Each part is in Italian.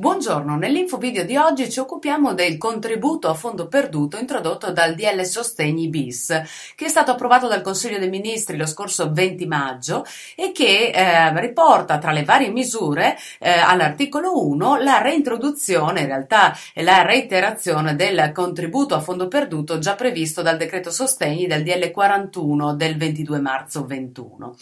Buongiorno, nell'info video di oggi ci occupiamo del contributo a fondo perduto introdotto dal DL Sostegni bis, che è stato approvato dal Consiglio dei Ministri lo scorso 20 maggio e che eh, riporta tra le varie misure eh, all'articolo 1 la reintroduzione, in realtà la reiterazione del contributo a fondo perduto già previsto dal decreto sostegni del DL 41 del 22 marzo 21.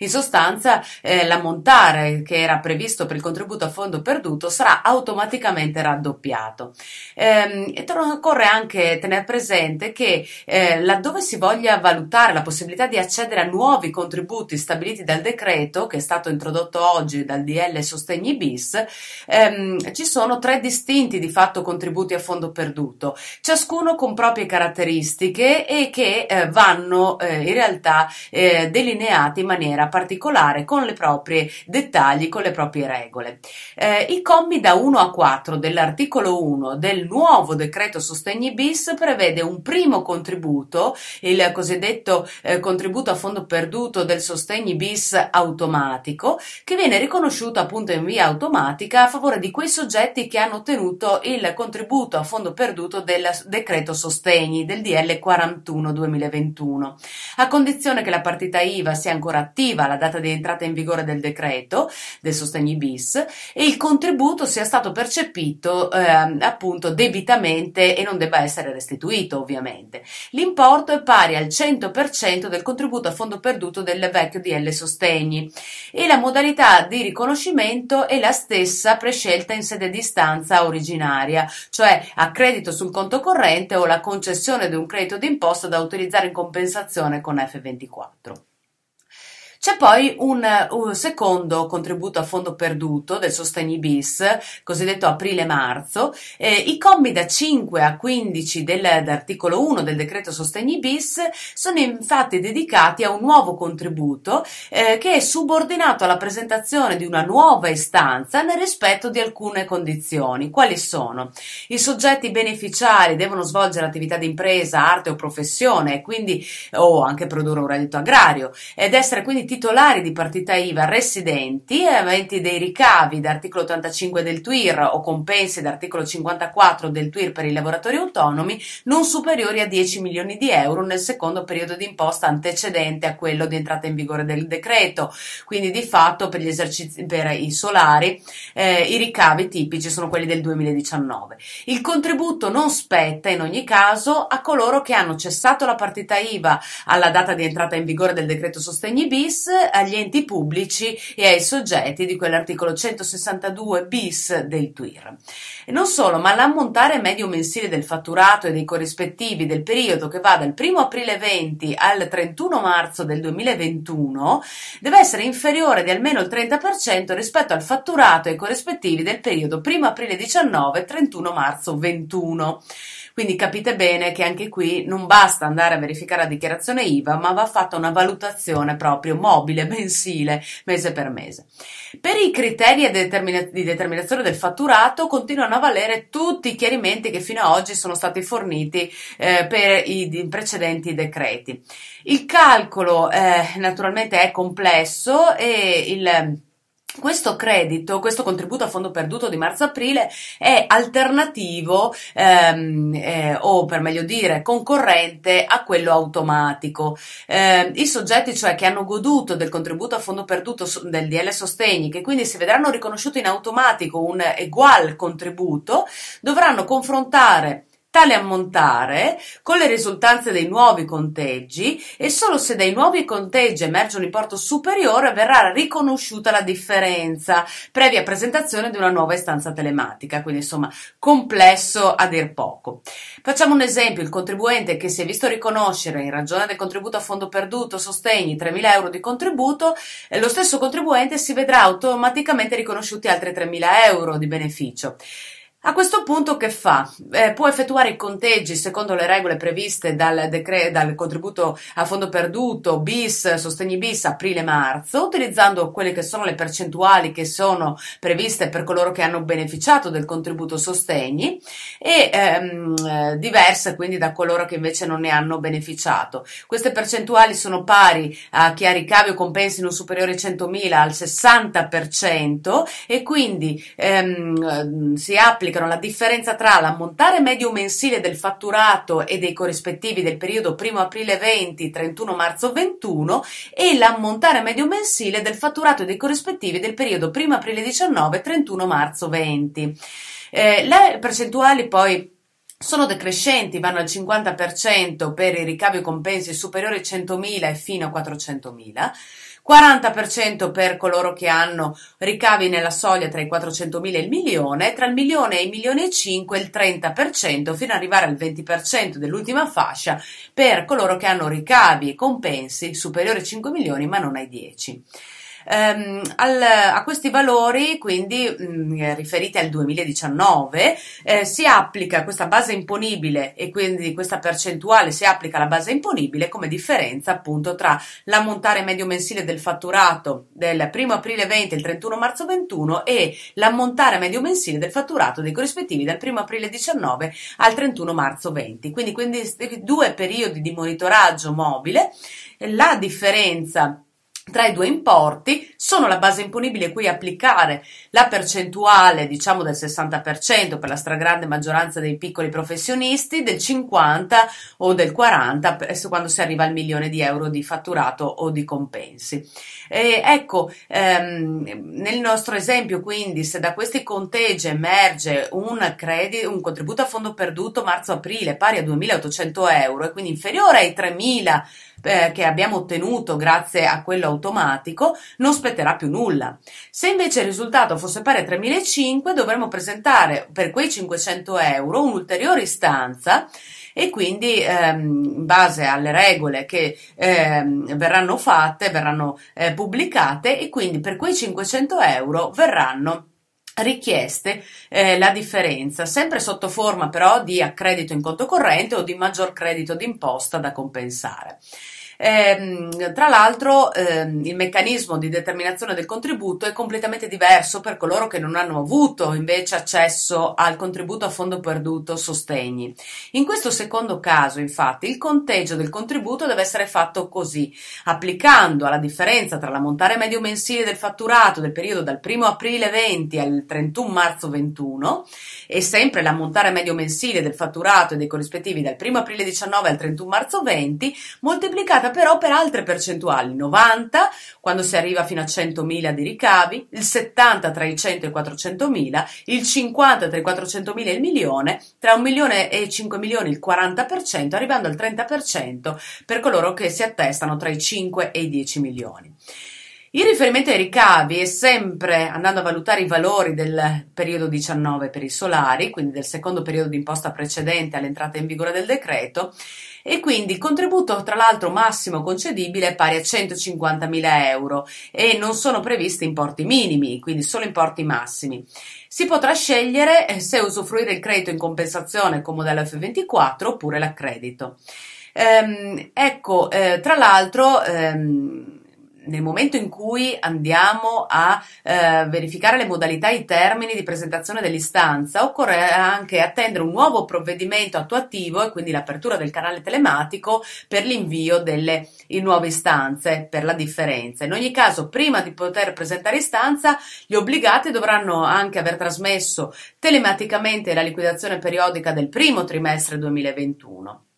In sostanza eh, l'ammontare che era previsto per il contributo a fondo perduto sarà automaticamente raddoppiato. Ehm, e occorre anche tenere presente che eh, laddove si voglia valutare la possibilità di accedere a nuovi contributi stabiliti dal decreto, che è stato introdotto oggi dal DL Sostegni bis, ehm, ci sono tre distinti di fatto contributi a fondo perduto, ciascuno con proprie caratteristiche e che eh, vanno eh, in realtà eh, delineati in maniera particolare con le proprie dettagli, con le proprie regole. Eh, I commi da 1 a 4 dell'articolo 1 del nuovo decreto sostegni bis prevede un primo contributo, il cosiddetto eh, contributo a fondo perduto del sostegni bis automatico, che viene riconosciuto appunto in via automatica a favore di quei soggetti che hanno ottenuto il contributo a fondo perduto del decreto sostegni del DL 41 2021, a condizione che la partita IVA sia ancora attiva alla data di entrata in vigore del decreto del sostegni bis e il contributo sia stato percepito eh, appunto debitamente e non debba essere restituito ovviamente. L'importo è pari al 100% del contributo a fondo perduto del vecchio DL Sostegni e la modalità di riconoscimento è la stessa prescelta in sede di istanza originaria, cioè a credito sul conto corrente o la concessione di un credito d'imposta da utilizzare in compensazione con F24. C'è poi un, un, secondo contributo a fondo perduto del Sostegni bis, cosiddetto aprile-marzo. Eh, I commi da 5 a 15 dell'articolo 1 del decreto Sostegni bis sono infatti dedicati a un nuovo contributo eh, che è subordinato alla presentazione di una nuova istanza nel rispetto di alcune condizioni. Quali sono? I soggetti beneficiari devono svolgere attività di impresa, arte o professione, quindi, o anche produrre un reddito agrario, ed essere quindi titolari di partita IVA residenti e aventi dei ricavi d'articolo 85 del TUIR o compensi d'articolo 54 del TUIR per i lavoratori autonomi non superiori a 10 milioni di euro nel secondo periodo di imposta antecedente a quello di entrata in vigore del decreto. Quindi di fatto per per i solari eh, i ricavi tipici sono quelli del 2019. Il contributo non spetta in ogni caso a coloro che hanno cessato la partita IVA alla data di entrata in vigore del decreto sostegni bis agli enti pubblici e ai soggetti di quell'articolo 162 bis del TUIR. E non solo, ma l'ammontare medio mensile del fatturato e dei corrispettivi del periodo che va dal 1 aprile 20 al 31 marzo del 2021 deve essere inferiore di almeno il 30% rispetto al fatturato e ai corrispettivi del periodo 1 aprile 19 31 marzo 21. Quindi capite bene che anche qui non basta andare a verificare la dichiarazione IVA, ma va fatta una valutazione proprio mobile, mensile, mese per mese. Per i criteri di determinazione del fatturato continuano a valere tutti i chiarimenti che fino ad oggi sono stati forniti eh, per i precedenti decreti. Il calcolo eh, naturalmente è complesso e il questo credito, questo contributo a fondo perduto di marzo-aprile è alternativo ehm, eh, o per meglio dire concorrente a quello automatico. Eh, I soggetti cioè che hanno goduto del contributo a fondo perduto del DL Sostegni, che quindi si vedranno riconosciuto in automatico un ugual contributo, dovranno confrontare tale ammontare con le risultanze dei nuovi conteggi e solo se dai nuovi conteggi emerge un importo superiore verrà riconosciuta la differenza previa presentazione di una nuova istanza telematica, quindi insomma complesso a dir poco. Facciamo un esempio, il contribuente che si è visto riconoscere in ragione del contributo a fondo perduto sostegni 3.000 euro di contributo, eh, lo stesso contribuente si vedrà automaticamente riconosciuti altri 3.000 euro di beneficio. A questo punto che fa? Eh, può effettuare i conteggi secondo le regole previste dal, decre- dal contributo a fondo perduto bis, sostegni bis aprile-marzo, utilizzando quelle che sono le percentuali che sono previste per coloro che hanno beneficiato del contributo sostegni e ehm, eh, diverse quindi da coloro che invece non ne hanno beneficiato. Queste percentuali sono pari a chi ha ricavi o compensi non superiori a 100.000 al 60% e quindi ehm, si applica applicano la differenza tra l'ammontare medio mensile del fatturato e dei corrispettivi del periodo 1 aprile 20 31 marzo 21 e l'ammontare medio mensile del fatturato e dei corrispettivi del periodo 1 aprile 19 31 marzo 20. Eh, le percentuali poi sono decrescenti, vanno al 50% per i ricavi e compensi superiori a 100.000 e fino a 400.000. 40% per coloro che hanno ricavi nella soglia tra i 400.000 e il milione, tra il milione e i milioni e 5 il 30% fino ad arrivare al 20% dell'ultima fascia per coloro che hanno ricavi e compensi superiori a 5 milioni ma non ai 10. Um, al, a questi valori, quindi mh, mm, riferiti al 2019, eh, si applica questa base imponibile e quindi questa percentuale si applica alla base imponibile come differenza appunto tra l'ammontare medio mensile del fatturato del 1 aprile 20 e il 31 marzo 21 e l'ammontare medio mensile del fatturato dei corrispettivi dal 1 aprile 19 al 31 marzo 20. Quindi, quindi due periodi di monitoraggio mobile, la differenza tra i due importi sono la base imponibile cui applicare la percentuale diciamo del 60% per la stragrande maggioranza dei piccoli professionisti, del 50 o del 40 quando si arriva al milione di euro di fatturato o di compensi. E ecco, ehm, nel nostro esempio quindi se da questi conteggi emerge un, credito, un contributo a fondo perduto marzo-aprile pari a 2.800 euro e quindi inferiore ai 3.000 eh, che abbiamo ottenuto grazie a quello automatico, non spetterà più nulla. Se invece il risultato fosse pari a 3.500, dovremmo presentare per quei 500 euro un'ulteriore istanza e quindi ehm, in base alle regole che ehm, verranno fatte, verranno eh, pubblicate e quindi per quei 500 euro verranno richieste eh, la differenza, sempre sotto forma però di accredito in conto corrente o di maggior credito d'imposta da compensare. Eh, tra l'altro eh, il meccanismo di determinazione del contributo è completamente diverso per coloro che non hanno avuto invece accesso al contributo a fondo perduto sostegni. In questo secondo caso, infatti, il conteggio del contributo deve essere fatto così, applicando alla differenza tra l'ammontare medio mensile del fatturato del periodo dal 1 aprile 20 al 31 marzo 21 e sempre l'ammontare medio mensile del fatturato e dei corrispettivi dal 1 aprile 19 al 31 marzo 20 moltiplicata però per altre percentuali, 90 quando si arriva fino a 100.000 di ricavi, il 70 tra i 100 e i 400.000, il 50 tra i 400.000 e il milione, tra un milione e 5 milioni il 40%, arrivando al 30% per coloro che si attestano tra i 5 e i 10 milioni. Il riferimento ai ricavi è sempre andando a valutare i valori del periodo 19 per i solari, quindi del secondo periodo di imposta precedente all'entrata in vigore del decreto, e quindi il contributo tra l'altro massimo concedibile è pari a 150.000 euro e non sono previsti importi minimi, quindi solo importi massimi. Si potrà scegliere eh, se usufruire il credito in compensazione come modello F24 oppure l'accredito. Ehm, ecco, eh, tra l'altro, ehm, nel momento in cui andiamo a eh, verificare le modalità e i termini di presentazione dell'istanza, occorre anche attendere un nuovo provvedimento attuativo e quindi l'apertura del canale telematico per l'invio delle nuove istanze per la differenza. In ogni caso, prima di poter presentare istanza, gli obbligati dovranno anche aver trasmesso telematicamente la liquidazione periodica del primo trimestre 2021.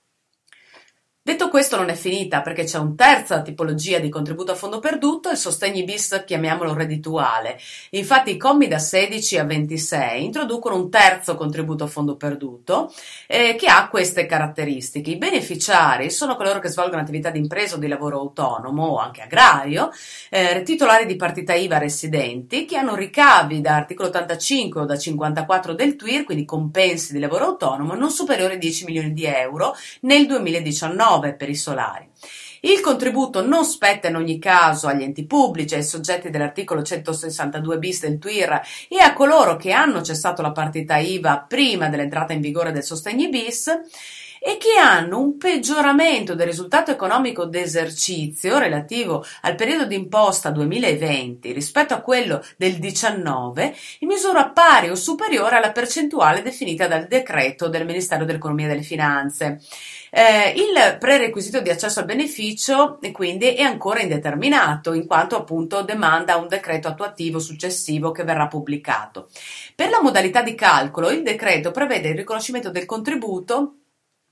Detto questo non è finita perché c'è un terza tipologia di contributo a fondo perduto, il sostegni bis, chiamiamolo reddituale. Infatti i commi da 16 a 26 introducono un terzo contributo a fondo perduto eh, che ha queste caratteristiche. I beneficiari sono coloro che svolgono attività di impresa o di lavoro autonomo o anche agrario, eh, titolari di partita IVA residenti che hanno ricavi da articolo 85 o da 54 del TWIR, quindi compensi di lavoro autonomo, non superiori a 10 milioni di euro nel 2019 per i solari. Il contributo non spetta in ogni caso agli enti pubblici, ai soggetti dell'articolo 162 bis del TUIR e a coloro che hanno cessato la partita IVA prima dell'entrata in vigore del sostegni bis e che hanno un peggioramento del risultato economico d'esercizio relativo al periodo d'imposta 2020 rispetto a quello del 19 in misura pari o superiore alla percentuale definita dal decreto del Ministero dell'Economia e delle Finanze. Eh, il prerequisito di accesso al beneficio quindi è ancora indeterminato in quanto appunto demanda un decreto attuativo successivo che verrà pubblicato. Per la modalità di calcolo il decreto prevede il riconoscimento del contributo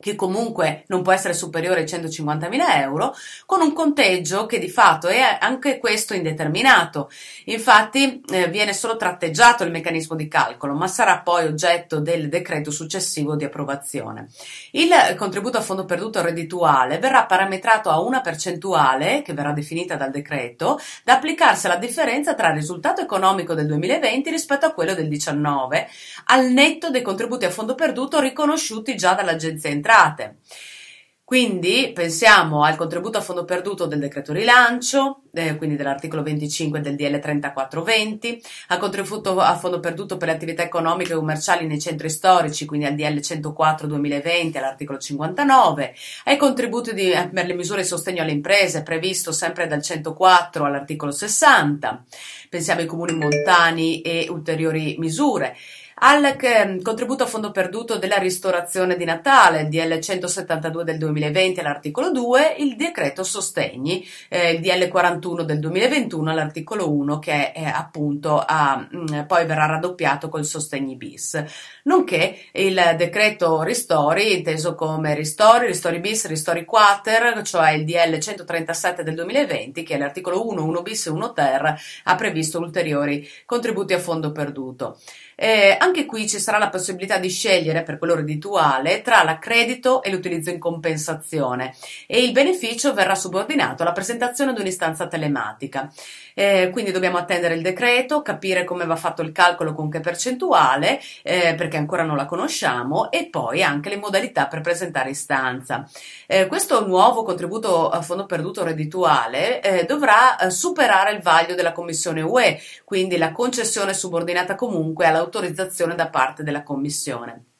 che comunque non può essere superiore ai 150.000 euro, con un conteggio che di fatto è anche questo indeterminato. Infatti eh, viene solo tratteggiato il meccanismo di calcolo, ma sarà poi oggetto del decreto successivo di approvazione. Il contributo a fondo perduto reddituale verrà parametrato a una percentuale, che verrà definita dal decreto, da applicarsi alla differenza tra il risultato economico del 2020 rispetto a quello del 2019, al netto dei contributi a fondo perduto riconosciuti già dall'Agenzia Entrate entrate. Quindi pensiamo al contributo a fondo perduto del decreto rilancio, eh, quindi dell'articolo 25 del DL 3420, al contributo a fondo perduto per le attività economiche e commerciali nei centri storici, quindi al DL 104 2020 all'articolo 59, ai contributi di, eh, per le misure di sostegno alle imprese previsto sempre dal 104 all'articolo 60, pensiamo ai comuni montani e ulteriori misure al ehm, contributo a fondo perduto della ristorazione di Natale, DL 172 del 2020 all'articolo 2, il decreto sostegni, eh, il DL 41 del 2021 all'articolo 1 che eh, appunto ha, mh, mm, poi verrà raddoppiato col sostegni bis, nonché il decreto ristori inteso come ristori, ristori bis, ristori quater, cioè il DL 137 del 2020 che all'articolo 1, 1 bis e 1 ter ha previsto ulteriori contributi a fondo perduto. Eh, anche qui ci sarà la possibilità di scegliere per quello reddituale tra l'accredito e l'utilizzo in compensazione e il beneficio verrà subordinato alla presentazione di un'istanza telematica. Eh, quindi dobbiamo attendere il decreto, capire come va fatto il calcolo con che percentuale, eh, perché ancora non la conosciamo, e poi anche le modalità per presentare istanza. Eh, questo nuovo contributo a fondo perduto reddituale eh, dovrà eh, superare il vaglio della Commissione UE, quindi la concessione subordinata comunque all'autorizzazione da parte della Commissione.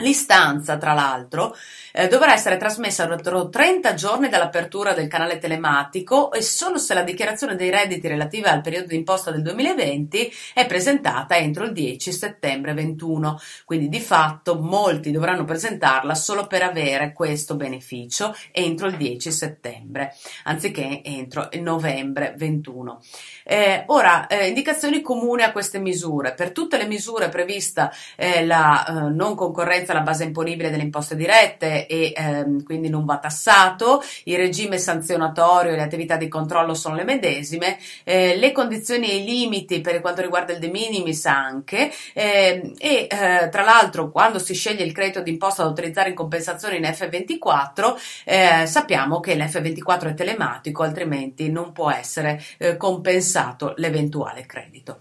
L'istanza, tra l'altro, eh, dovrà essere trasmessa entro 30 giorni dall'apertura del canale telematico e solo se la dichiarazione dei redditi relativa al periodo d'imposta del 2020 è presentata entro il 10 settembre 21. Quindi di fatto molti dovranno presentarla solo per avere questo beneficio entro il 10 settembre, anziché entro il novembre 21. Eh, ora, eh, indicazioni comuni a queste misure. Per tutte le misure prevista eh, la eh, non concorrenza alla base imponibile delle imposte dirette e ehm, quindi non va tassato, il regime sanzionatorio e le attività di controllo sono le medesime, eh, le condizioni e i limiti per quanto riguarda il de minimis anche. Ehm, e eh, tra l'altro quando si sceglie il credito d'imposta da utilizzare in compensazione in F24 sappiamo che l'F24 è telematico altrimenti non può essere compensato utilizzato l'eventuale credito.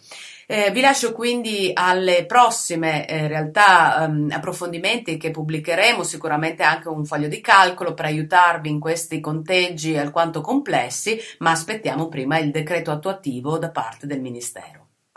Eh, vi lascio quindi alle prossime eh, realtà um, approfondimenti che pubblicheremo, sicuramente anche un foglio di calcolo per aiutarvi in questi conteggi alquanto complessi, ma aspettiamo prima il decreto attuativo da parte del Ministero.